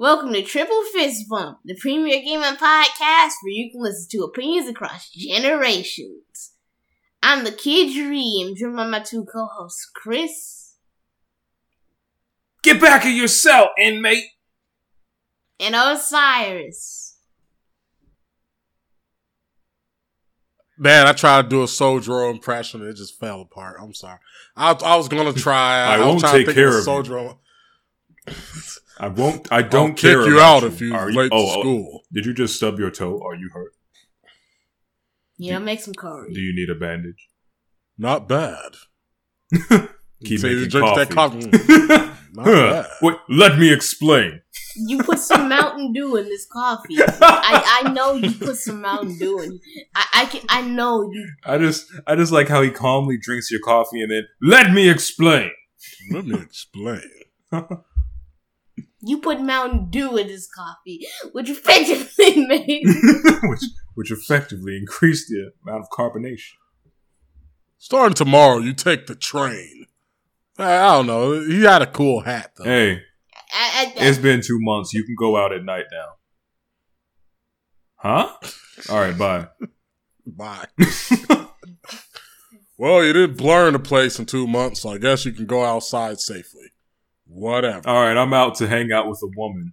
Welcome to Triple Fist Bump, the premier gaming podcast where you can listen to opinions across generations. I'm the Kid Dream, joined by my two co-hosts, Chris Get back in your cell, inmate. and Osiris. Man, I tried to do a Sojiro impression and it just fell apart. I'm sorry. I, I was gonna try. I was won't trying to take care a of you. Sojiro. I won't. I I'll don't kick care you about out if you Are late oh, to oh, school. Did you just stub your toe? Are you hurt? Yeah, make some curry. Do you need a bandage? Not bad. Keep Say you making coffee. that coffee. Not bad. Wait, let me explain. You put some Mountain Dew in this coffee. I, I know you put some Mountain Dew in. I, I can. I know you. I just, I just like how he calmly drinks your coffee and then let me explain. Let me explain. You put Mountain Dew in this coffee, which effectively made. which, which effectively increased the amount of carbonation. Starting tomorrow, you take the train. I I don't know. He had a cool hat though. Hey, I, I, it's been two months. You can go out at night now. Huh? All right, bye. Bye. well, you did blur in the place in two months, so I guess you can go outside safely. Whatever. All right, I'm out to hang out with a woman.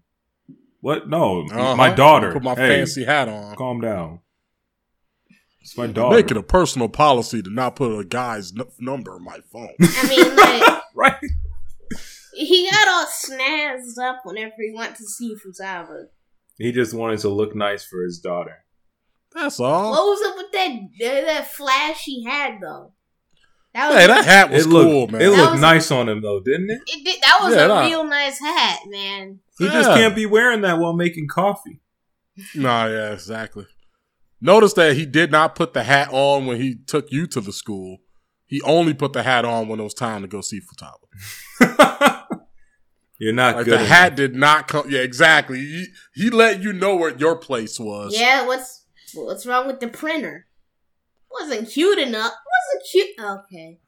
What? No, Uh-huh. my daughter. Put my hey, fancy hat on. Calm down. It's my daughter. Make it a personal policy to not put a guy's n- number in my phone. I mean, like right. he got all snazzed up whenever he went to see Futaba. He just wanted to look nice for his daughter. That's all. What was up with that that, that flash he had though? That was hey, that hat was it looked, cool, man. it looked was- nice on him though, didn't it? it did, that was Yeah, a that- real nice hat, man. He just can't be wearing that while making coffee. Nah, yeah, exactly. Notice that he did not put the hat on when he took you to the school. He only put the hat on when it was time to go see Futaba. You're not Like good. the enough. hat did not come. Yeah, exactly. He, he let you know where your place was. Yeah, what's what's wrong with the printer? Wasn't cute enough. Wasn't cute. Okay,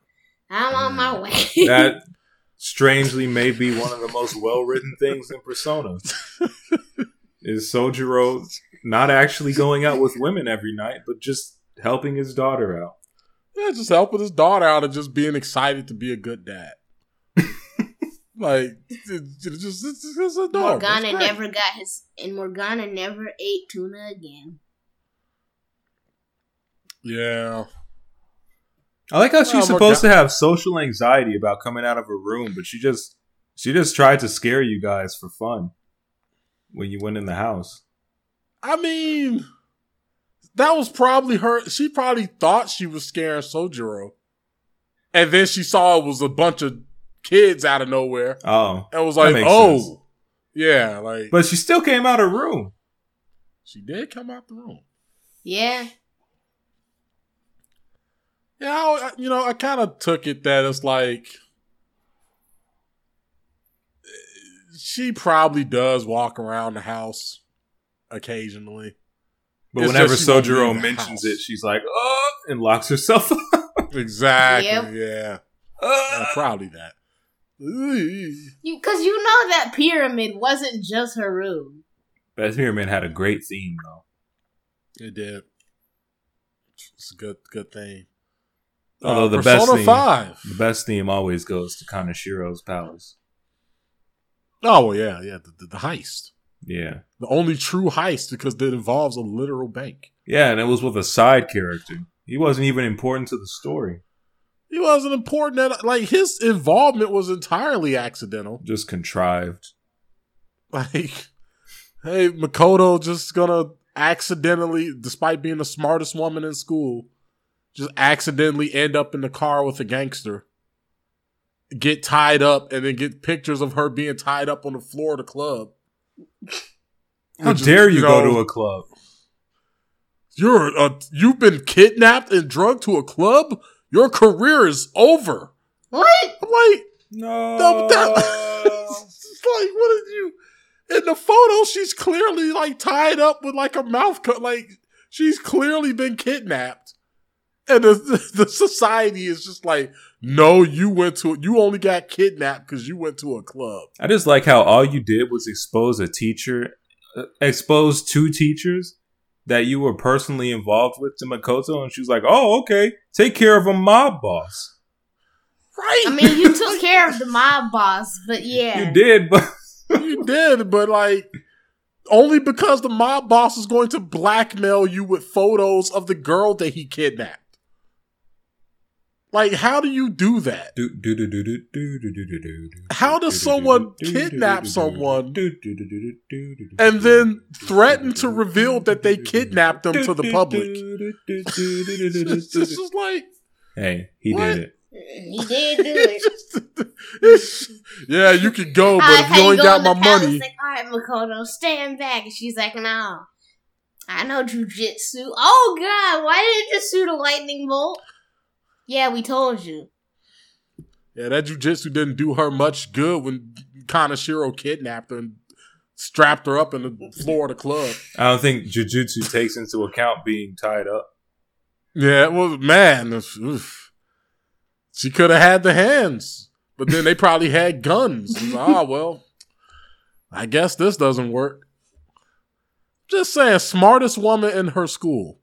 I'm on my mm. way. that strangely may be one of the most well written things in Persona. Is Sojiro not actually going out with women every night, but just helping his daughter out? Yeah, just helping his daughter out and just being excited to be a good dad. like, it, it just it's, it's adorable. Morgana It's great. never got his, and Morgana never ate tuna again. Yeah. I like how she's Well, supposed Morga- to have social anxiety about coming out of her room, but she just she just tried to scare you guys for fun when you went in the house. I mean, that was probably her. She probably thought she was scaring Sojiro. And then she saw it was a bunch of kids out of nowhere Oh, and was That like, makes oh, sense. yeah, like, but she still came out of her room. she did come out the room. Yeah, Yeah, I, you know, I kind of took it that it's like she probably does walk around the house occasionally. But It's whenever just she Sojiro mentions house. it, she's like, "Oh," and locks herself up. Exactly. Yep. Yeah. Yeah. Probably that. Ooh. you because you know that pyramid wasn't just her room. Best Pyramid had a great theme though. It did. It's a good, good thing. Although Uh, the best Persona theme- Five. The best theme always goes to Kaneshiro's palace. Oh well, yeah, yeah. The, the, the heist, Yeah, the only true heist because it involves a literal bank. yeah, and it was with a side character. He wasn't even important to the story. He wasn't important. At, like his involvement was entirely accidental. Just contrived. Like, hey, Makoto just gonna accidentally, despite being the smartest woman in school, just accidentally end up in the car with a gangster, get tied up, and then get pictures of her being tied up on the floor of the club. How Which is, dare you, go know, to a club? You're a, you've been kidnapped and drugged to a club. Your career is over. What? I'm like, No. no, but that, it's like, what did you? In the photo, she's clearly like tied up with like a mouth cut. Like she's clearly been kidnapped, And the, the society is just like, no, you went to, you only got kidnapped because you went to a club. I just like how all you did was expose a teacher, uh, expose two teachers that you were personally involved with to Makoto, and she was like, "Oh, okay, take care of a mob boss." Right. I mean, you took care of the mob boss, but yeah. You did, but you did, but like, only because the mob boss is going to blackmail you with photos of the girl that he kidnapped. Like, how do you do that? How does someone kidnap someone and then threaten to reveal that they kidnapped them to the public? It's just like, Hey, he What? did it. He did do it. yeah, you can go, but I if you ain't got my palace, money, Like, all right, Makoto, stand back. And she's like, no. I know jujitsu. Oh, God. Why did it just shoot a lightning bolt? Yeah, we told you. yeah, that jujitsu didn't do her much good when Kaneshiro kidnapped her and strapped her up in the floor of the club. I don't think jujutsu takes into account being tied up. Yeah, well, man, oof. she could have had the hands, but then they probably had guns. It's like, Ah, well, I guess this doesn't work. Just saying, smartest woman in her school.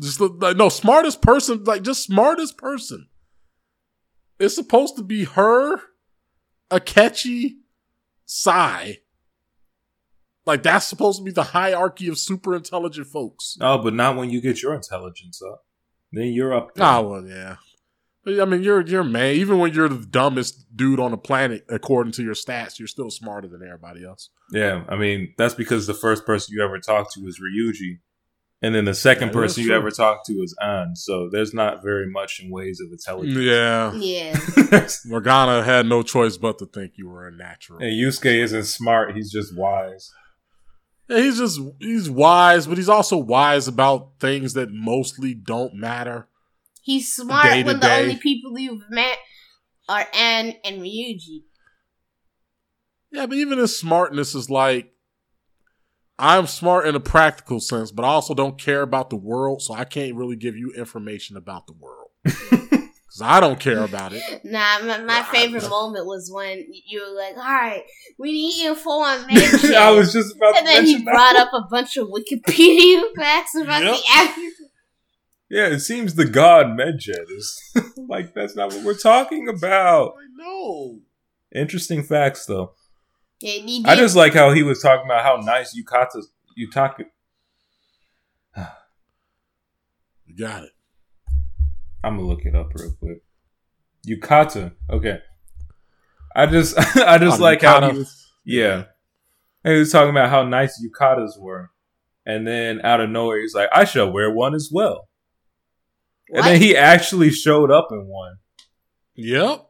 Just the- like, no, smartest person, like just smartest person. It's supposed to be her, a catchy Sai. Like that's supposed to be the hierarchy of super intelligent folks. Oh, but not when you get your intelligence up. Then you're up. there. Oh well, yeah. But, I mean, you're you're man. Even when you're the dumbest dude on the planet, according to your stats, you're still smarter than everybody else. Yeah, I mean that's because the first person you ever talked to was Ryuji, and then the second Yeah, person you true. ever talked to is Ann. So there's not very much in ways of intelligence. Yeah, Yeah. Morgana had no choice but to think you were a natural. and Yusuke isn't smart; he's just wise. Yeah, he's just he's wise, but he's also wise about things that mostly don't matter. He's smart Day to when the day. only people you've met are Ann and Ryuji. Yeah, but even his smartness is like I'm smart in a practical sense, but I also don't care about the world, so I can't really give you information about the world. Because I don't care about it. Nah, my, my I- favorite moment was when you were like, all right, we need info on Mansion. I was just about to say that. and then he mention that. brought up a bunch of Wikipedia facts about Yep. the actor. Yeah, it seems the god Medjed is like that's not what we're talking about. I know. Interesting facts though. Yeah, he did. I just like how he was talking about how nice yukatas Yukata Yutaka You got it. I'm gonna look it up real quick. Yukata. Okay. I just I just Oh, like how he was yeah. And he was talking about how nice yukatas were. And then out of nowhere he's like, I shall wear one as well. What? And then he actually showed up in one. Yep.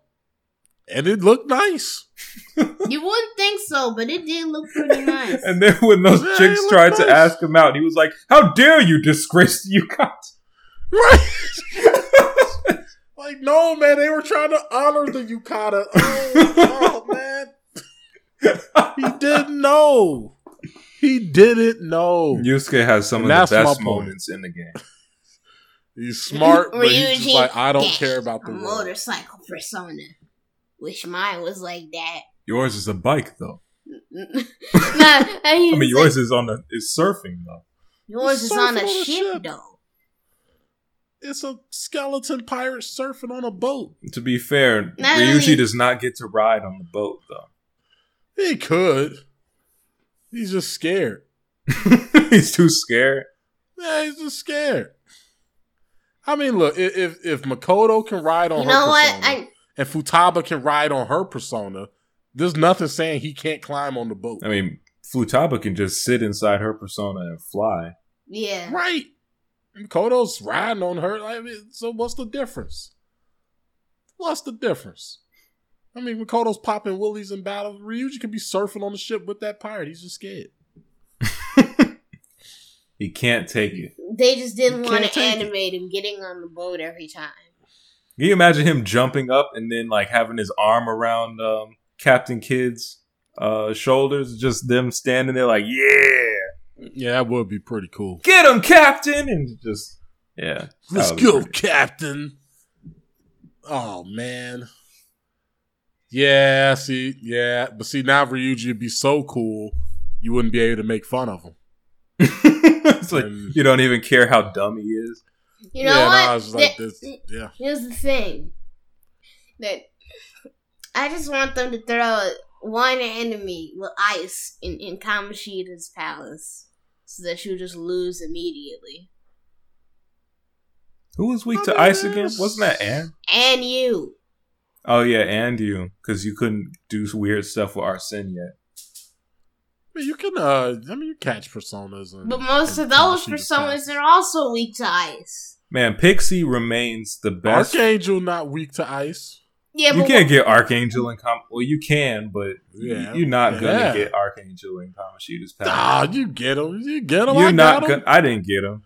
And it looked nice. you wouldn't think so, but it did look pretty nice. And then when those Yeah, chicks he looked tried to ask him out, he was like, How dare you disgrace the yukata? Right. like, no, man, they were trying to honor the yukata. Oh, oh man. He didn't know. He didn't know. Yusuke has some And of the best moments in the game. He's smart, but he's just like, I don't care about the motorcycle persona. Wish mine was like that. Yours is a bike though. nah, I I mean, mean yours is on the is surfing though. yours is on a on a ship, ship. though. It's a skeleton pirate surfing on a boat. To be fair, Not Ryuji only- does not get to ride on the boat though. He could. He's just scared. He's too scared. Yeah, he's just scared. I mean, look, i- if if Makoto can ride on You her know what? persona, I and Futaba can ride on her persona, there's nothing saying he can't climb on the boat. I mean, Futaba can just sit inside her persona and fly. yeah. right. Makoto's riding on her. I mean, so what's the difference? What's the difference? I mean, Makoto's popping willies in battle. Ryuji could be surfing on the ship with that pirate. He's just scared. He can't take it. They just didn't want to take it. animate him getting on the boat every time. Can you imagine him jumping up and then like having his arm around um, Captain Kidd's uh, shoulders, just them standing there like, yeah, Yeah, that would be pretty cool. get him, Captain, and just Yeah. Let's go, pretty- Captain. Oh man. Yeah, see, yeah, but see now Ryuji would be so cool, you wouldn't be able to make fun of him. it's like And- you don't even care how dumb he is. You know yeah, no, what? I was like Th- this. Mm, yeah, Here's the thing. That I just want them to throw one enemy with ice in, in Kamoshida's palace. So that she'll just lose immediately. Who was weak to ice again? Wasn't that Ann? And you. Oh yeah, and you, because you couldn't do weird stuff with Arsene yet. I mean, you can. uh I mean, you catch personas, and, But most and of those personas are also weak to ice. Man, Pixie remains the best. Archangel not weak to ice. Yeah, you but can't get Archangel in Com. Well, you can, but Yeah, you're not yeah. gonna get Archangel in Kamoshida's palace. Ah, you get him. You get him. you're I not. got him. Gonna, I didn't get him.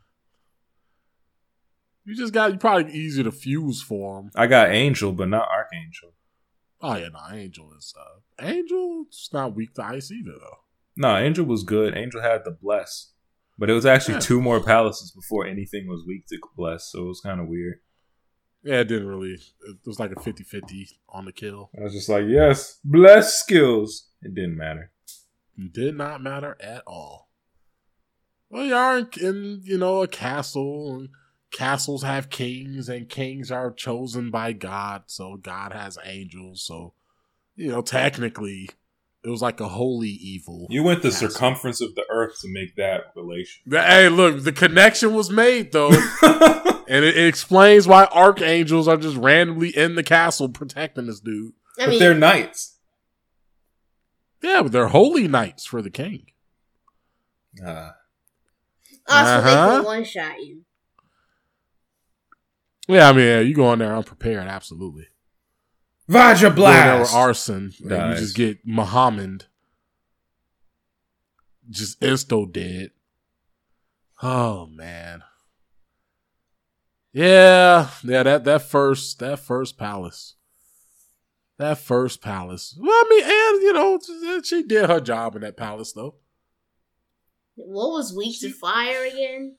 You just got. You probably easy to fuse for him. I got Angel, but not Archangel. Oh yeah, no, Angel is. uh Angel's not weak to ice either, though. No, Angel was good. Angel had the bless, but it was actually Yeah. two more palaces before anything was weak to bless. So it was kind of weird. Yeah, it didn't really. It was like a 50-50 on the kill. I was just like, yes, bless skills. It didn't matter. It did not matter at all. Well, you are in, in you know a castle. And castles have kings, and kings are chosen by God. So God has angels. So you know, technically, it was like a holy evil. You went the castle. circumference of the earth to make that relation. Hey, look, the connection was made though. And it, it explains why archangels are just randomly in the castle protecting this dude. I but mean, they're knights. Yeah, but they're holy knights for the king. Ah. also they Uh-huh. can one shot you. Yeah, I mean, yeah, you go in there unprepared, absolutely. Vajra Go in there with blast. Arsene, and you just get Mahamaon just insto dead. Oh man. Yeah, yeah, that that first that first palace. That first palace. Well, I mean, and you know, she did her job in that palace though. What was weak to fire again?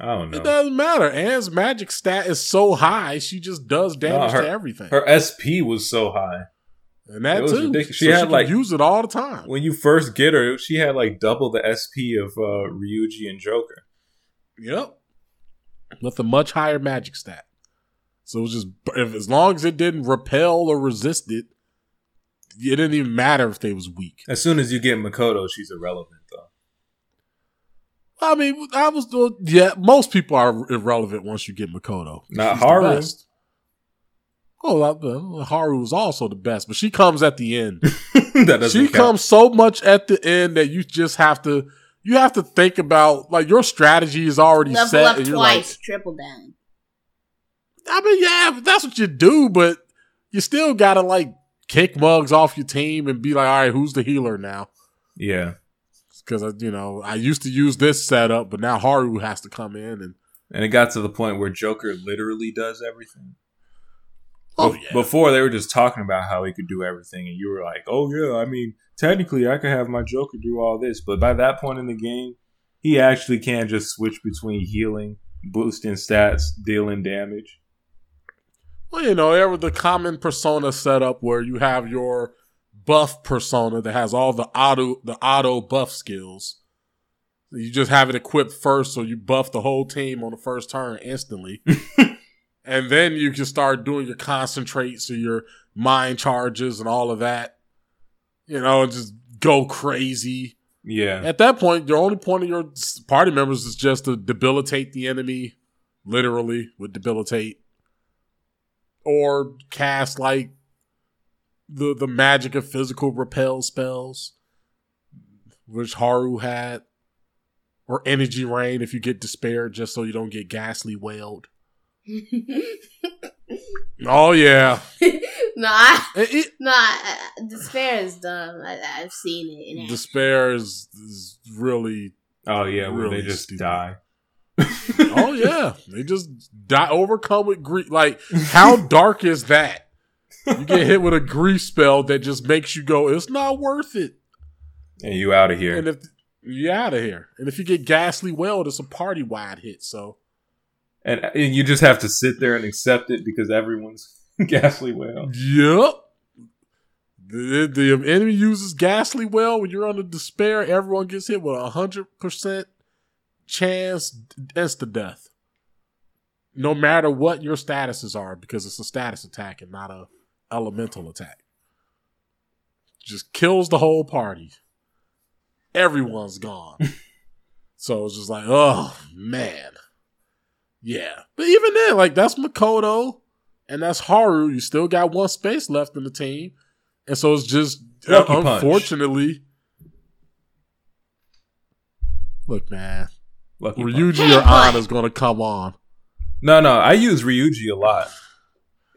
I don't know. It doesn't matter. Ann's magic stat is so high, she just does damage her- to everything. Her SP was so high. and that too. ridiculous. She So had, can like- use it all the time. When you first get her, she had like double the SP of uh, Ryuji and Joker. Yep. With a much higher magic stat. So it was just if as long as it didn't repel or resist it, it didn't even matter if they was weak. As soon as you get Makoto, she's irrelevant. I mean, I was doing yeah. Most people are irrelevant once you get Makoto. Not She's Haru. best. Oh, uh, Haru was also the best, but she comes at the end. that doesn't she count. comes so much at the end that you just have to you have to think about like your strategy is already Level set up and you're twice, like triple down. I mean yeah that's what you do but you still gotta like kick mugs off your team and be like all right who's the healer now Yeah, because you know I used to use this setup but now Haru has to come in and and it got to the point where Joker literally does everything. oh Be- yeah Before they were just talking about how he could do everything, and you were like, "Oh yeah, I mean, technically, I could have my Joker do all this." But by that point in the game, he actually can just switch between healing, boosting stats, dealing damage. well you know ever the common persona setup where you have your buff persona that has all the auto the auto buff skills You just have it equipped first, so you buff the whole team on the first turn instantly. and then you can start doing your concentrates or your mind charges and all of that. You know, and just go crazy. Yeah, At that point, the only point of your party members is just to debilitate the enemy, literally, with debilitate. Or cast like the the magic of physical repel spells, which Haru had. Or energy rain if you get despair, just so you don't get ghastly wailed. Oh yeah, no, I, It- it- no, I, uh, despair is dumb. I, I've seen it. In despair is, is really oh yeah, where Really they just stupid. die. oh yeah, they just die overcome with grief. Like, how dark is that? You get hit with a grief spell that just makes you go, "It's not worth it," and you out of here. and if you're out of here, and if you get ghastly wail, it's a party wide hit. So and, and you just have to sit there and accept it because everyone's ghastly wail. Yep. The, the enemy uses ghastly wail when you're under despair. Everyone gets hit with a hundred percent chance insta death, no matter what your statuses are, because it's a status attack and not a elemental attack. Just kills the whole party. Everyone's gone. so it's just like, oh man, yeah. But even then, like that's Makoto and that's Haru. You still got one space left in the team. And so it's just uh, unfortunately. Look, man, Lucky. Ryuji Hey, or but- Ana's gonna come on. No, no, I use Ryuji a lot.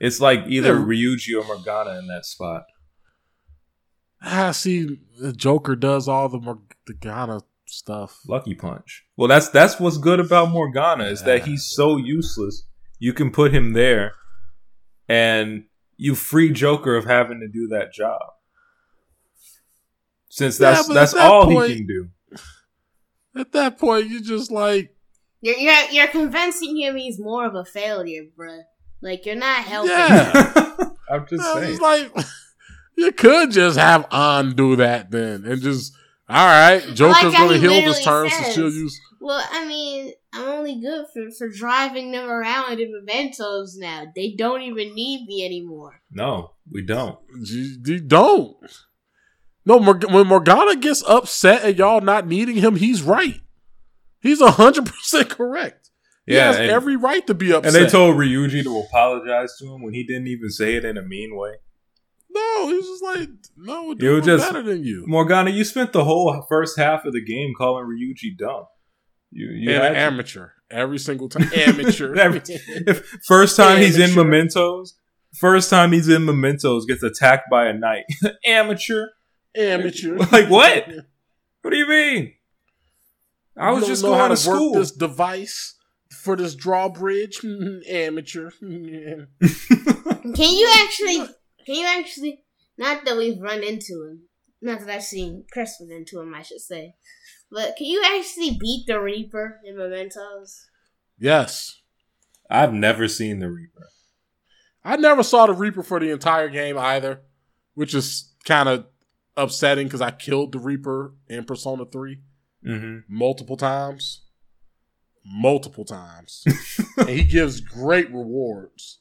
It's like either Yeah. Ryuji or Morgana in that spot. Ah, see, the Joker does all the Morgana stuff. Lucky punch. Well, that's that's what's good about Morgana is that he's so useless. You can put him there, and you free Joker of having to do that job. Since that's but that's at that all point- he can do. At that point, you just like, You're, you're you're convincing him he's more of a failure, bruh. Like you're not helping. Yeah. I'm just I saying. was like, you could just have on do that then, and just all right, Joker's how gonna he heal this literally turn, so says. she'll use. Well, I mean, I'm only good for, for driving them around in mementos now. They don't even need me anymore. no, we don't. You, you don't. No, when Morgana gets upset at y'all not needing him, he's right. He's hundred percent correct. He Yeah, has every right to be upset. And they told Ryuji to apologize to him when he didn't even say it in a mean way. no, he was just like, no, dude, we're just- better than you. Morgana, you spent the whole first half of the game calling Ryuji dumb. You, you and an amateur every single time. Amateur. Every- first time he's in Mementos, first time he's in Mementos gets attacked by a knight. Amateur. amateur. Like, what? What do you mean? I was just going how to to school. work this device for this drawbridge. Mm-hmm. amateur. Mm-hmm. Can you mm-hmm. actually? Can you actually? Not that we've run into him. Not that I've seen Chris run into him. I should say. But can you actually beat the Reaper in mementos? yes. I've never seen the Reaper. I never saw the Reaper for the entire game either, which is kind of upsetting because I killed the Reaper in Persona 3 hmm multiple times. Multiple times. and he gives great rewards.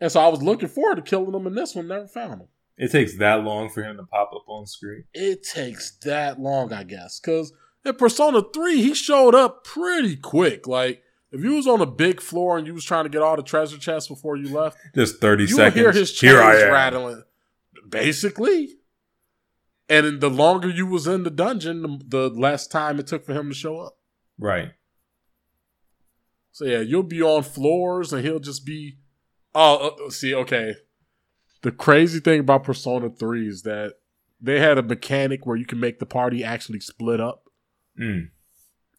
And so I was looking forward to killing him in this one, never found him. It takes that long for him to pop up on screen. It takes that long, I guess. Because in Persona 3, he showed up pretty quick. Like, if you was on a big floor and you was trying to get all the treasure chests before you left, Just thirty you seconds. hear his chains Here I am. rattling. Basically. And the longer you was in the dungeon, the, the less time it took for him to show up. Right. So yeah, you'll be on floors and he'll just be. Oh, uh, see, okay. The crazy thing about Persona 3 is that they had a mechanic where you can make the party actually split up. Mm.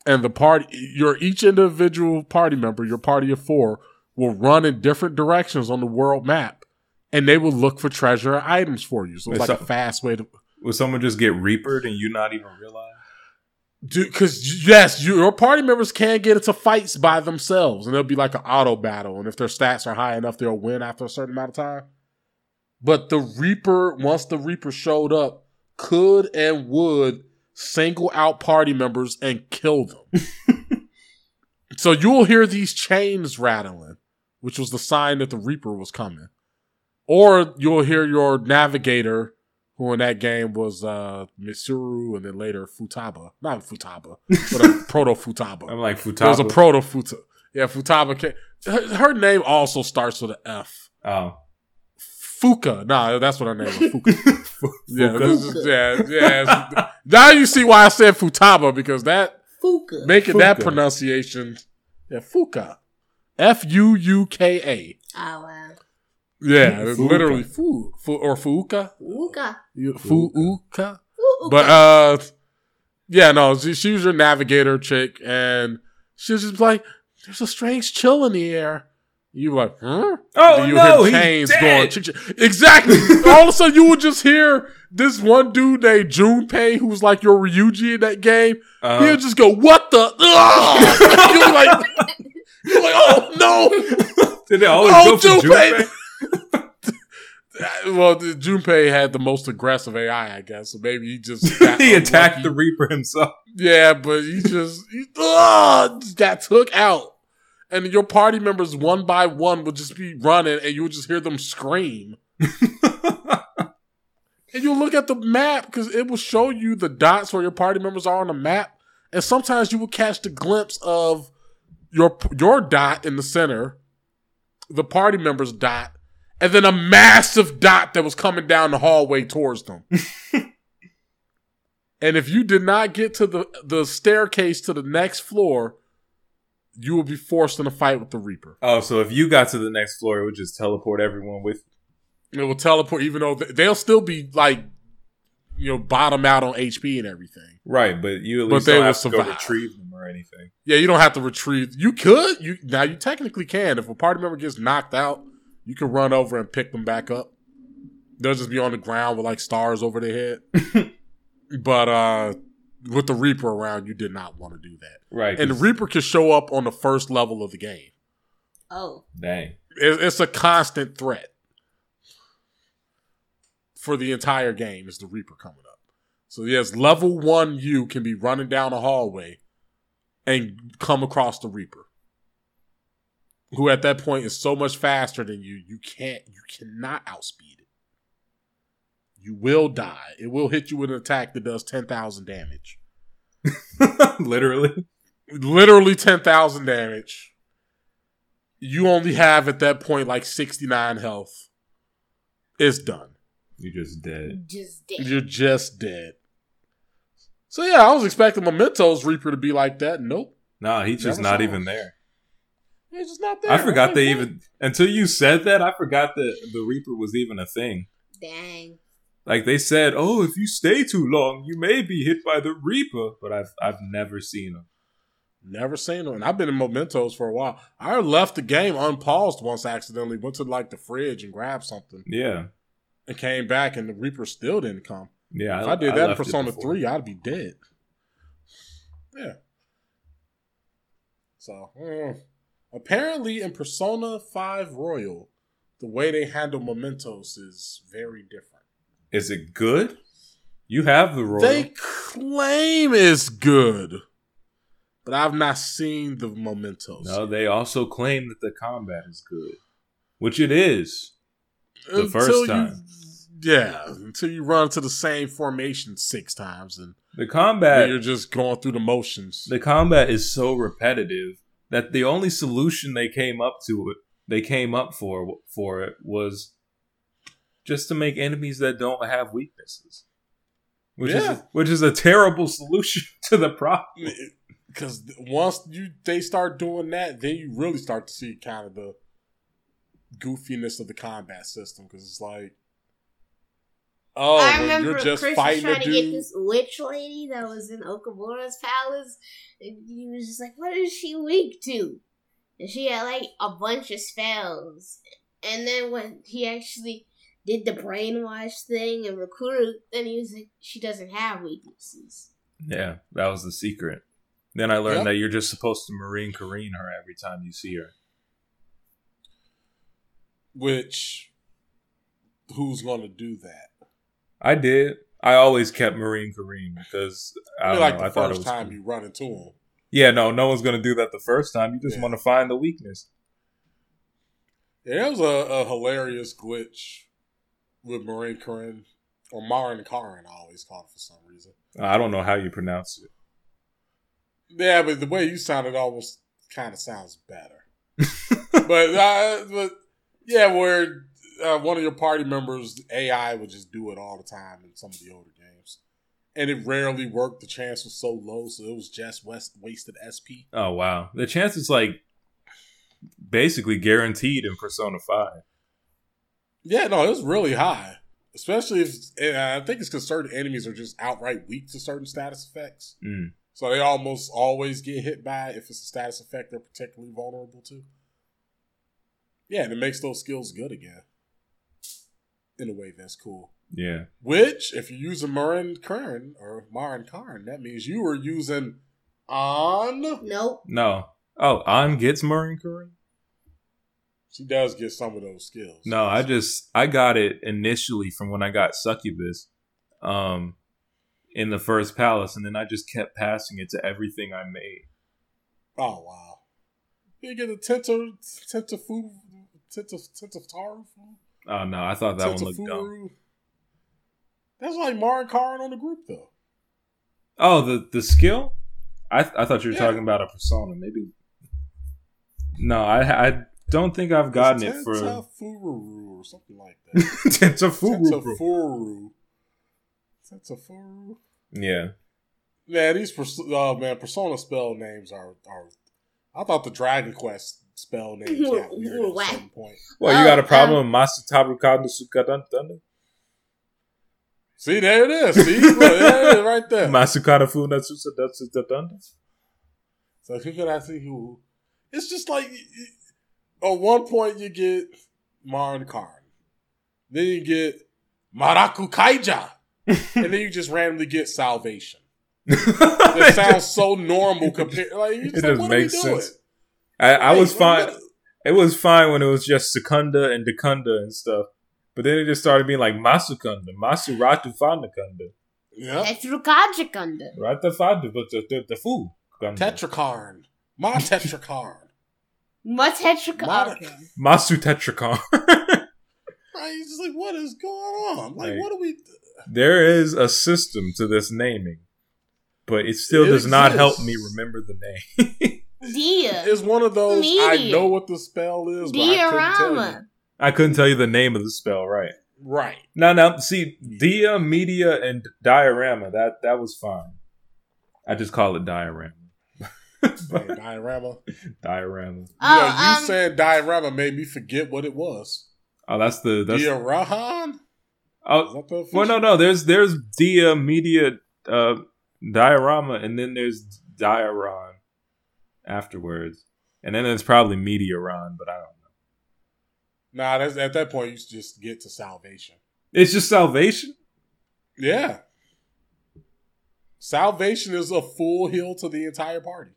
And the party, your each individual party member, your party of four, will run in different directions on the world map. And they will look for treasure items for you. So it's Wait, like so- a fast way to. Would someone just get reapered and you not even realize? Because yes, you, your party members can get into fights by themselves, and it'll be like an auto battle. And if their stats are high enough, they'll win after a certain amount of time. But the Reaper, once the Reaper showed up, could and would single out party members and kill them. so you'll hear these chains rattling, which was the sign that the Reaper was coming. Or you'll hear your navigator, who in that game was uh Mitsuru and then later Futaba. Not Futaba, but a proto Futaba. I'm like Futaba. There was a proto Futaba. Yeah, Futaba. Came. Her, her name also starts with an F. oh. Fuka. Nah, that's what her name was. Fuka. yeah, Fuka. this is- yeah, yeah. now you see why I said Futaba because that Fuka. making that pronunciation. Yeah, Fuka. F U U K A. Oh wow. Yeah, it's literally fu, fu or Fuuka. Fuka. You- Fuka. Fuka. Fuka. But uh, yeah, no, she, she was your navigator chick, and she was just like, "There's a strange chill in the air." You were like, huh? Oh, you no, hear he's chains dead. going. chick, chick. Exactly. All of a sudden, you would just hear this one dude named June Junpei, who was like your Ryuji in that game. Uh, He'll just go, "What the?" You were like, You're like, oh no! Did they always Oh, go for Junpei! Junpei? well, Junpei had the most aggressive AI, I guess. So maybe he just he attacked unlucky. the Reaper himself. Yeah, but he just he, ah, got took out, and your party members one by one would just be running, and you would just hear them scream. And you look at the map because it will show you the dots where your party members are on the map, and sometimes you will catch the glimpse of your your dot in the center, the party member's dot, and then a massive dot that was coming down the hallway towards them. and if you did not get to the the staircase to the next floor, you will be forced in a fight with the Reaper. oh, so if you got to the next floor, it would just teleport everyone with It will teleport, even though they'll still be like, you know, bottom out on HP and everything. Right, but you at But least they don't will have to go survive. retrieve them or anything. Yeah, you don't have to retrieve. You could. You now you technically can. If a party member gets knocked out, you can run over and pick them back up. They'll just be on the ground with like stars over their head. but uh with the Reaper around, you did not want to do that. Right. And the Reaper can show up on the first level of the game. Oh, Dang. It- It's a constant threat for the entire game. Is the Reaper coming up? So yes, level one you can be running down a hallway and come across the Reaper, who at that point is so much faster than you. You can't. You cannot outspeed it. You will die. It will hit you with an attack that does ten thousand damage. Literally. Literally ten thousand damage. You only have at that point like sixty nine health. It's done. You're just dead. just dead. You're just dead. So yeah, I was expecting Memento's Reaper to be like that. Nope. Nah, he's just not even there. He's just not there. I forgot they even until you said that, I forgot that the Reaper was even a thing. Dang. Like they said, oh, if you stay too long, you may be hit by the Reaper. But I've I've never seen him. Never seen him. And I've been in Mementos for a while. I left the game unpaused once accidentally, went to like the fridge and grabbed something Yeah, and came back and the Reaper still didn't come. yeah. if I did that in Persona 3, I'd be dead. Yeah. So, mm. Apparently in Persona 5 Royal, the way they handle mementos is very different. is it good? You have the role. They claim it's good, but I've not seen the mementos. no, they also claim that the combat is good, which it is. the first you- time. yeah, until you run to the same formation six times and The combat you're just going through the motions. the combat is so repetitive that the only solution they came up to it they came up for for it was just to make enemies that don't have weaknesses which Yeah. is which is a terrible solution to the problem because once you they start doing that, then you really start to see kind of the goofiness of the combat system because it's like, oh, I remember you're just Chris was fighting trying a to get this witch lady that was in Okamura's palace. And he was just like, "What is she weak to?" And she had like a bunch of spells. And then when he actually did the brainwash thing and recruit, then he was like, "She doesn't have weaknesses." yeah that was the secret then i learned Yep. that you're just supposed to marine Kareen her every time you see her Which, who's going to do that? I did i always kept marine Kareen because i, like know, the I thought it first was time cool. you run into him. yeah no no one's gonna do that the first time you just Yeah. want to find the weakness Yeah, that was a, a hilarious glitch with Marine Karen or Marin Karin. I always call it for some reason. i don't know how you pronounce it Yeah, but the way you sounded almost kind of sounds better. but uh, but yeah, where uh, one of your party members AI would just do it all the time in some of the older games, and it rarely worked. The chance was so low, so it was just west wasted SP. Oh wow, the chance is like basically guaranteed in Persona Five. Yeah, no, it was really high, especially if I think it's because certain enemies are just outright weak to certain status effects. Mm. So they almost always get hit by it if it's a status effect they're particularly vulnerable to. Yeah, and it makes those skills good again. In a way that's cool. Yeah, Which, if you're using Marin Kern or Marin Karn, that means you were using on. Nope. no, Oh, Ann gets Murin Kuri? She does get some of those skills. No, I just I got it initially from when I got Succubus, um, in the first palace, and then I just kept passing it to everything I made. Oh wow! You get a Tenta Tenta Fu Tenta Tenta Taru. Oh no, I thought that one looked dumb. That's like Marin Karin on the group though. Oh, the the skill? I I thought you were Yeah. talking about a persona. Maybe. No, I I don't think I've gotten it for Tentafuru or something like that. Tentafuru. Tentafuru. Tentafuru. Yeah. Yeah, these pers- oh man, Persona spell names are are. I thought the Dragon Quest spell names got weird at What? some point. Well, you Oh, got a problem um, with Masataru Kado Sukadun Thunder? See, there it is. See, Look, there it is right there. Masukata Funatsu Sadatsu Thunder? So who could I see who? It's just like at one point you get Marin Karn, then you get Maraku Kaija, and then you just randomly get Salvation. It sounds so normal compared. Like, you It like, doesn't what are we make doing? sense. I, I was fine. It was fine when it was just Sukunda and Dekunda and stuff. But then it just started being like Masukunda, Masuratu Fanakunda, Yeah, That's Rukajikunda. Rata Fadu, but the, the, the Fu. Gunda. Tetrakarn, my Tetrakarn. What's Hetrika? Mara- Okay. Masu Tetracon. Right? He's just like, what is going on? Like, Right. what are we? there is a system to this naming, but it still It does not help me remember the name. Dia. It's one of those. I know what the spell is, but I couldn't tell you. I couldn't tell you the name of the spell, right? Right. Now, now, See, Dia, Media, and Diorama. That that was fine. I just call it Diorama. Diorama. Diorama. Oh, yeah, you um, saying diorama made me forget what it was. Oh, that's the that's. Diorahan? Is oh, that the well, no, no. There's there's Dia, Media, uh, Diorama, and then there's Dioron afterwards, and then there's probably Meteoron, but I don't know. Nah, that's, at that point, you just get to salvation. It's just salvation. Yeah. Salvation is a full heal to the entire party.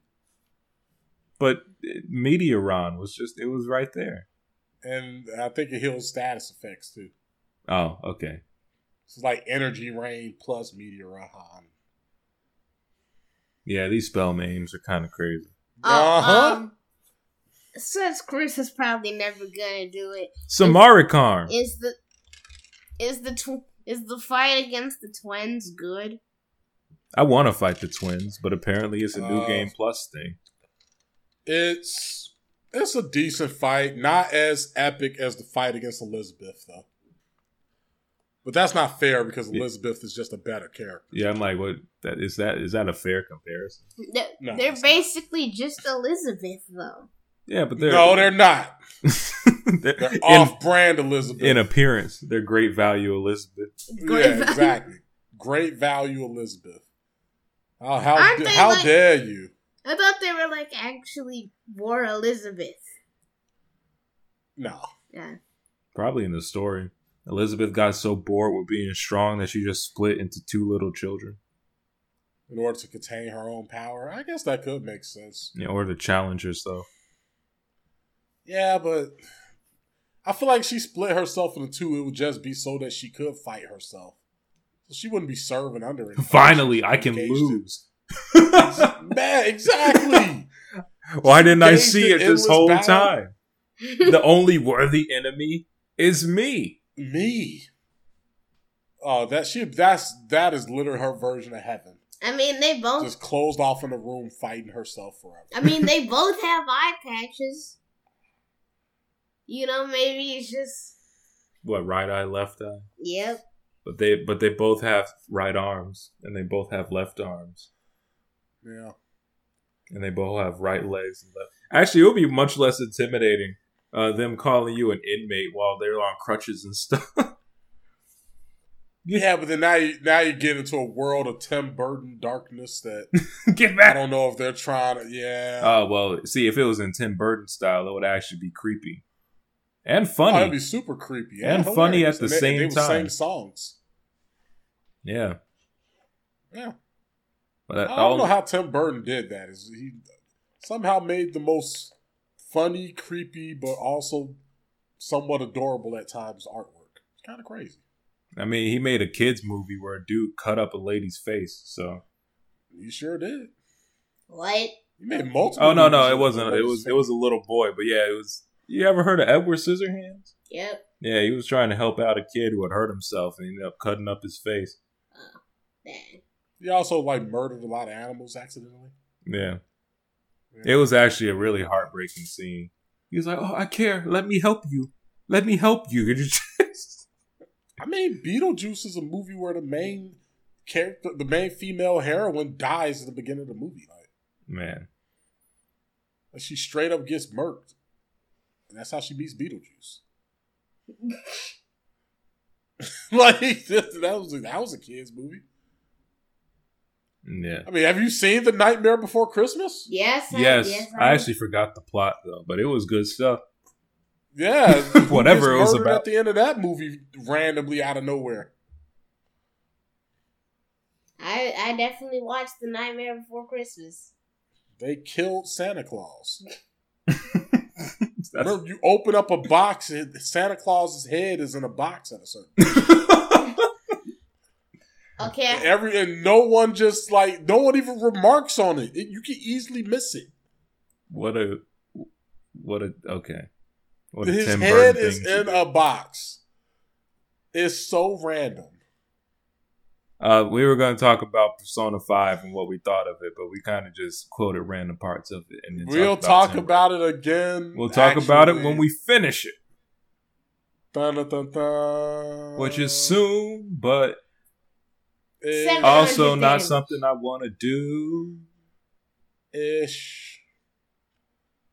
But uh, Meteoron was just it was right there. And I think it heals status effects too. Oh, okay. It's like energy rain plus Meteorahan. Yeah, these spell names are kind of crazy. Oh, Uh-huh. um, since Chris is probably never gonna do it, Samarikarn. is the is the tw- is the fight against the twins good? I want to fight the twins, but apparently it's a new Uh, game plus thing. It's it's a decent fight, not as epic as the fight against Elizabeth though. But that's not fair because Yeah. Elizabeth is just a better character. Yeah, I'm like, what? That is that is that a fair comparison? They're, No, they're it's not. basically just Elizabeth though. Yeah, but they're no, they're not. they're They're in, off-brand Elizabeth. in appearance. They're great value Elizabeth. Great yeah, value. exactly. Great value, Elizabeth. Oh, how Aren't how like- dare you? I thought they were like actually war Elizabeth. No, Yeah. Probably in the story, Elizabeth got so bored with being strong that she just split into two little children in order to contain her own power, I guess that could make sense. in order to challenge herself. Yeah, but I feel like she split herself into two. It would just be so that she could fight herself. So she wouldn't be serving under it. Finally, I can lose. Man, exactly. Why didn't I see it this whole battle. time? The only worthy enemy is me. Me. Oh, that she that's that is literally her version of heaven. I mean, they both. Just closed off in a room fighting herself forever. I mean, they both have eye patches. You know, maybe it's just. What right eye, left eye? Yep. But they but they both have right arms and they both have left arms Yeah. and they both have right legs and left. Actually, it would be much less intimidating uh, them calling you an inmate while they're on crutches and stuff. Yeah, but then now you now you get into a world of Tim Burton darkness that Get that I don't know if they're trying to. Yeah, Oh well, see if it was in Tim Burton style, it would actually be creepy and oh, funny. that'd be super creepy And hilarious. funny at the And same they would time. Sing songs. yeah, Yeah, but that, I don't know how Tim Burton did that. Is he somehow made the most funny, creepy, but also somewhat adorable at times artwork. It's kind of crazy. I mean, he made a kids movie where a dude cut up a lady's face. So. He sure did. What? He made multiple. Oh no, no, it wasn't. It was. It was a little boy, but yeah, it was. You ever heard of Edward Scissorhands? Yep. Yeah, he was trying to help out a kid who had hurt himself and he ended up cutting up his face. Oh, dang. He also like murdered a lot of animals accidentally. Yeah. It was actually a really heartbreaking scene. He was like, "Oh, I care. Let me help you. Let me help you." Could you just- I mean, Beetlejuice is a movie where the main character, the main female heroine, dies at the beginning of the movie. Like, Man, like she straight up gets murked, and that's how she beats Beetlejuice. like that that was a, that was a kids movie. Yeah. I mean, have you seen The Nightmare Before Christmas? Yes. I, Yes, yes. I actually forgot the plot though, but it was good stuff. Yeah, Whatever it was about. at the end of that movie, randomly out of nowhere. I I definitely watched The Nightmare Before Christmas. They killed Santa Claus. Remember, you open up a box, and Santa Claus's head is in a box at a certain. Okay. And every and no one just like no one even remarks on it. It- you can easily miss it. what a what a okay. What a His Tim head Burton is in a box. It's so random. Uh, we were going to talk about Persona Five and what we thought of it, but we kind of just quoted random parts of it, and then We'll talked talk about it again. We'll talk about it when we finish it, Dun, dun, dun, dun. which is soon, but Ish. Seven. also not days. something I want to do. Ish.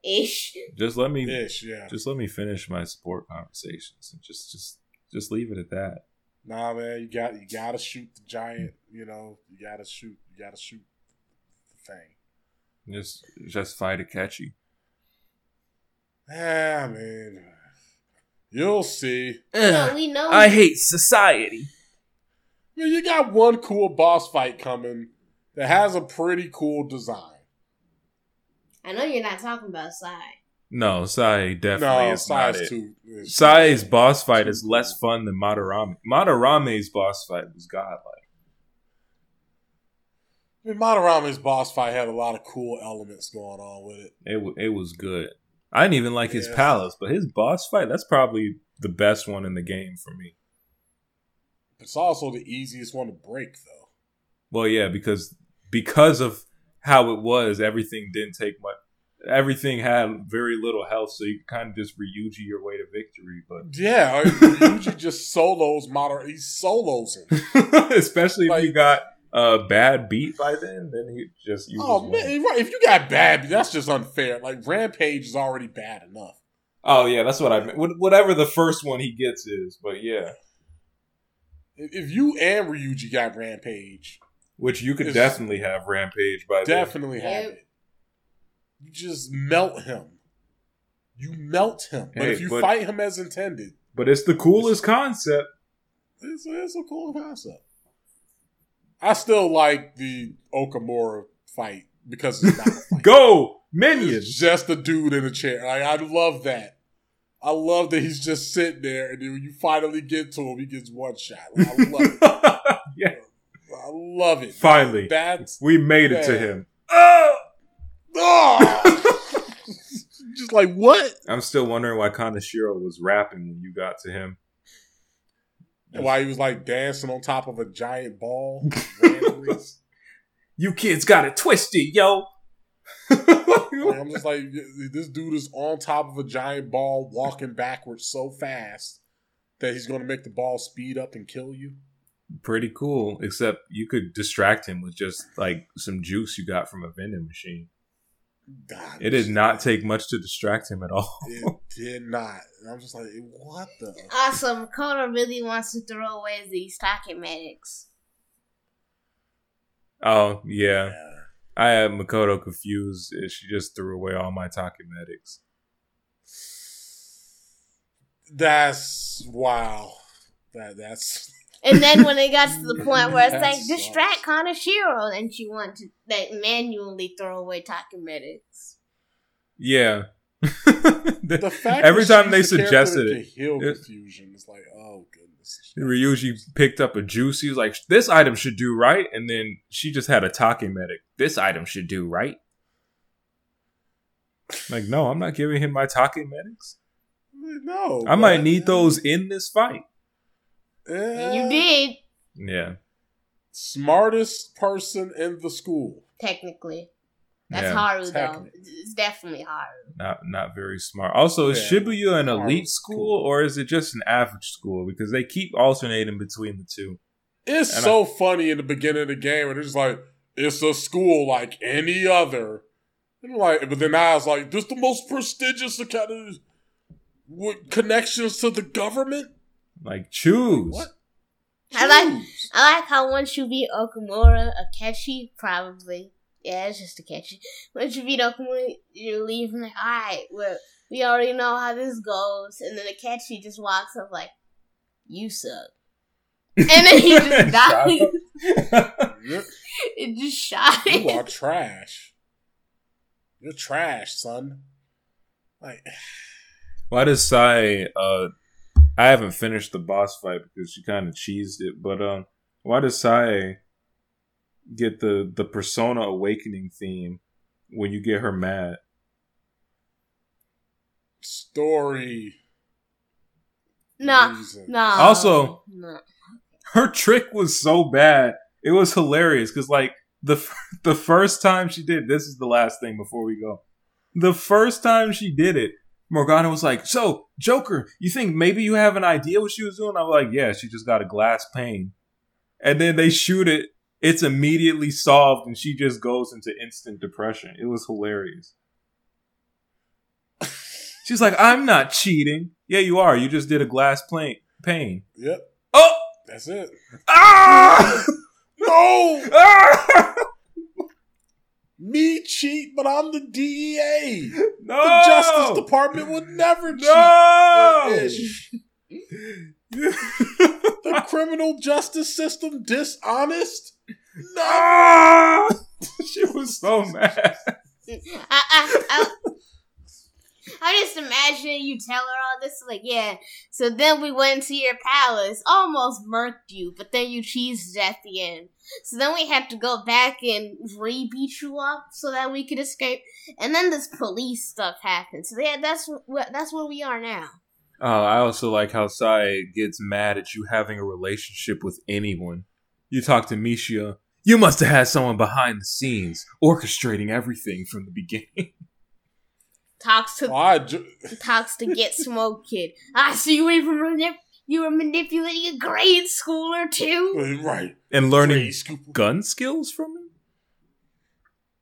Ish. Just let me, Ish, yeah. just let me finish my support conversations, and just, just, just leave it at that. Nah, man, you got you gotta shoot the giant. You know, you gotta shoot. You gotta shoot the thing. Just, just fight Akechi. Ah, man, you'll see. No, we know. I hate society. I mean, you got one cool boss fight coming that has a pretty cool design. I know you're not talking about Sae. No, Sae definitely no, is not size it. Sae's boss fight is less fun than Madarame. Madarame's boss fight was godlike. I mean, Madarame's boss fight had a lot of cool elements going on with it. It w- it was good. I didn't even like his palace, but his boss fight that's probably the best one in the game for me. It's also the easiest one to break, though. Well, yeah, because because of how it was, everything didn't take much. Everything had very little health, so you kind of just Ryuji your way to victory. But Yeah, Ryuji just solos Madara. He solos him. especially if you got a bad beat by then, then he just you Oh man, right, if you got bad, that's just unfair. Like Rampage is already bad enough. Oh yeah, that's what I meant. Wh- Whatever the first one he gets is, but yeah, If if you and Ryuji got Rampage, which you could definitely have Rampage by then. definitely have Yep. it. You just melt him. You melt him. But Hey, if you but- fight him as intended, But it's the coolest concept. it's, it's a cool concept. I still like the Okamura fight because it's not a fight. Go It's minions. just a dude in a chair. Like I love that. I love that he's just sitting there, and then when you finally get to him, he gets one shot. Like, I love it. yeah, I love it. finally, That's we made it to him. Oh! oh! just like what? I'm still wondering why Kaneshiro was rapping when you got to him. And Why he was like dancing on top of a giant ball? you kids got it twisted, yo. Like, I'm just like this dude is on top of a giant ball, walking backwards so fast that he's going to make the ball speed up and kill you. Pretty cool, except you could distract him with just like some juice you got from a vending machine. God, It did not take much to distract him at all. It did not. And I'm just like, what the? Also, Makoto really wants to throw away these Takemedics. Oh yeah, I had Makoto confused. and She just threw away all my Takemedics. That's wow. That that's And then when it got to the point where it's That like sucks. distract Kaneshiro, and she wanted to like manually throw away Takemedics. Yeah. The fact Every that time they she's the character suggested it, can heal it- confusion. It's like, oh goodness. Ryuji picked up a juice. He was like, "This item should do right," and then she just had a Takemedic. This item should do right. Like, no, I'm not giving him my take medics. No, I might need those in this fight. And you did, Yeah, Smartest person in the school. technically. That's yeah, Haru, though. It's definitely Haru. not not very smart. Also, is Yeah. Shibuya an Haru's elite school or is it just an average school? Because they keep alternating between the two. It's And so funny in the beginning of the game where they're just like, it's a school like any other. And like, but then I was like, this the most prestigious academy with connections to the government? Like, choose. What? I like- I like how once you beat Okamura, Akechi, probably. Yeah, it's just Akechi. Once you beat Okamura, you're leaving like, alright, well, we already know how this goes. And then Akechi just walks up like, you suck. And then he just dies. You're- it just shot you him. are trash. You're trash, son. Like, Why does Sae? Uh, I haven't finished the boss fight because she kind of cheesed it. But um, why does Sae get the the Persona Awakening theme when you get her mad? story. Nah, reason. nah. Also- nah. Her trick was so bad. It was hilarious because like the f- the first time she did this is the last thing before we go. The first time she did it, Morgana was like, "So Joker, you think maybe you have an idea what she was doing?" I'm like, "Yeah, she just got a glass pane." And then they shoot it. It's immediately solved, and she just goes into instant depression. It was hilarious. She's like, "I'm not cheating." Yeah, you are. You just did a glass plane pain. Yep, Oh! that's it. Ah! No! Ah! Me cheat, but I'm the DEA. No! The Justice Department would never cheat. No! Ish. The criminal justice system dishonest? No. she was so mad. I, I, I, I just imagine you tell her all this, like, yeah. So then we went to your palace, almost murked you, but then you cheesed at the end. So then we had to go back and re-beat you up so that we could escape. And then this police stuff happened. So yeah, that's what that's where we are now. Oh, I also like how Sai gets mad at you having a relationship with anyone. You talk to Misha. You must have had someone behind the scenes orchestrating everything from the beginning. Talks to Oh, ju- talks to get smoke kid. I see you even manip- you were manipulating a grade schooler too. right. and learning gun skills from him?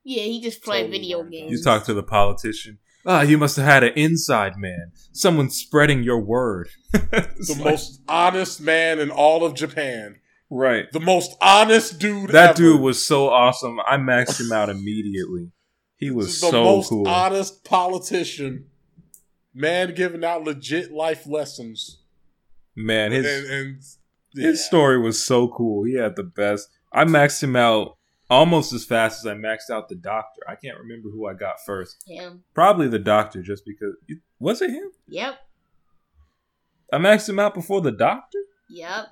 Yeah, he just played Totally video games. You talk to the politician. Ah, you must have had an inside man. Someone spreading your word. The like- most honest man in all of Japan. Right. The most honest dude That ever. dude was so awesome. I maxed him out immediately. He was the so most cool. honest politician. Man giving out legit life lessons. Man, his and, and his story was so cool. He had the best. I maxed him out almost as fast as I maxed out the doctor. I can't remember who I got first. him. Probably the doctor, just because. Was it him? Yep. I maxed him out before the doctor. Yep.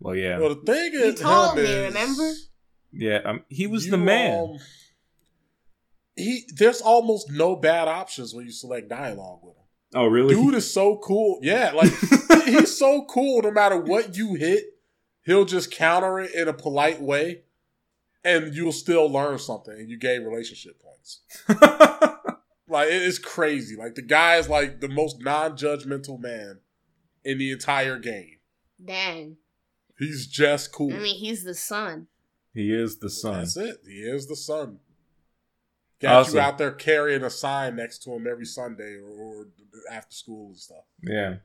Well, yeah, Well, the thing You is, told me, is- remember? yeah. Um, he was you, the man. um, he there's almost no bad options when you select dialogue with him. oh, really? Dude is so cool. Yeah, like he's so cool. No matter what you hit, he'll just counter it in a polite way, and you'll still learn something, and you gain relationship points. Like it is crazy. Like the guy is like the most non-judgmental man in the entire game. Dang. He's just cool. I mean, he's the son. he is the son. That's it. He is the son. Got Awesome. you out there carrying a sign next to him every Sunday or, or after school and stuff. Yeah.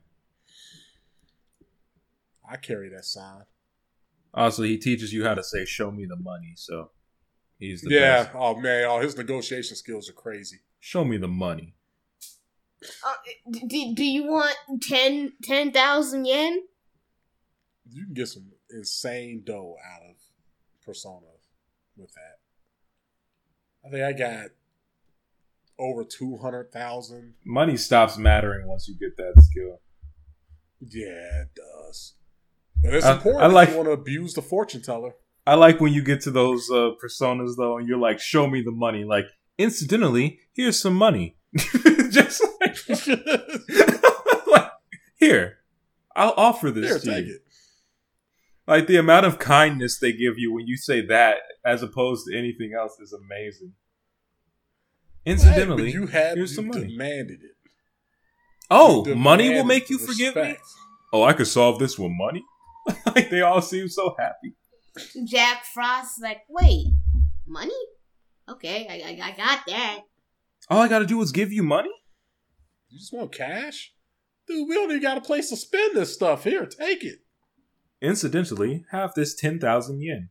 I carry that sign. Also, he teaches you how to say "Show me the money." So he's the yeah. best. Oh man. Oh, his negotiation skills are crazy. Show me the money. Uh, do, do you want 10 10,000 yen? You can get some insane dough out of Persona with that. I think I got over two hundred thousand. Money stops mattering once you get that skill. Yeah, it does. But it's I- important I if like- you want to abuse the fortune teller. I like when you get to those uh, personas though, and you're like, "Show me the money." Like, incidentally, here's some money. Just like, like, here, I'll offer this Here, to you. it. Like the amount of kindness they give you when you say that, as opposed to anything else, is amazing. Incidentally, Hey, you had here's you some money. demanded it. oh, You money will make you the forgive me. Oh, I could solve this with money. like they all seem so happy. Jack Frost like, wait, money? Okay, I, I, I got that. All I got to do is give you money. You just want cash, dude. We don't even got a place to spend this stuff. Here, take it. Incidentally, have this 10,000 yen.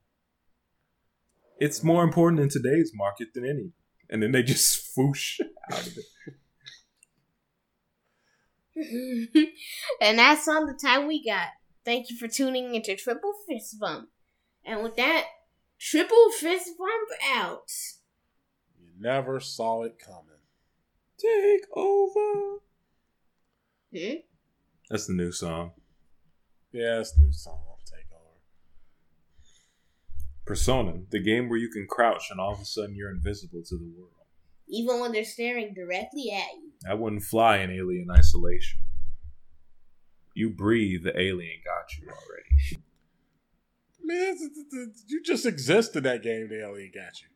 It's more important in today's market than any. And then they just swoosh out of it. and that's all the time we got. Thank you for tuning into Triple Fist Bump. And with that, Triple Fist Bump out. You never saw it coming. Take over. Hmm? That's the new song. Yeah, it's new song. Take over. Persona, the game where you can crouch and all of a sudden you're invisible to the world. Even when they're staring directly at you. I wouldn't fly in Alien Isolation. You breathe, the alien got you already. Man, you just exist in that game. The alien got you.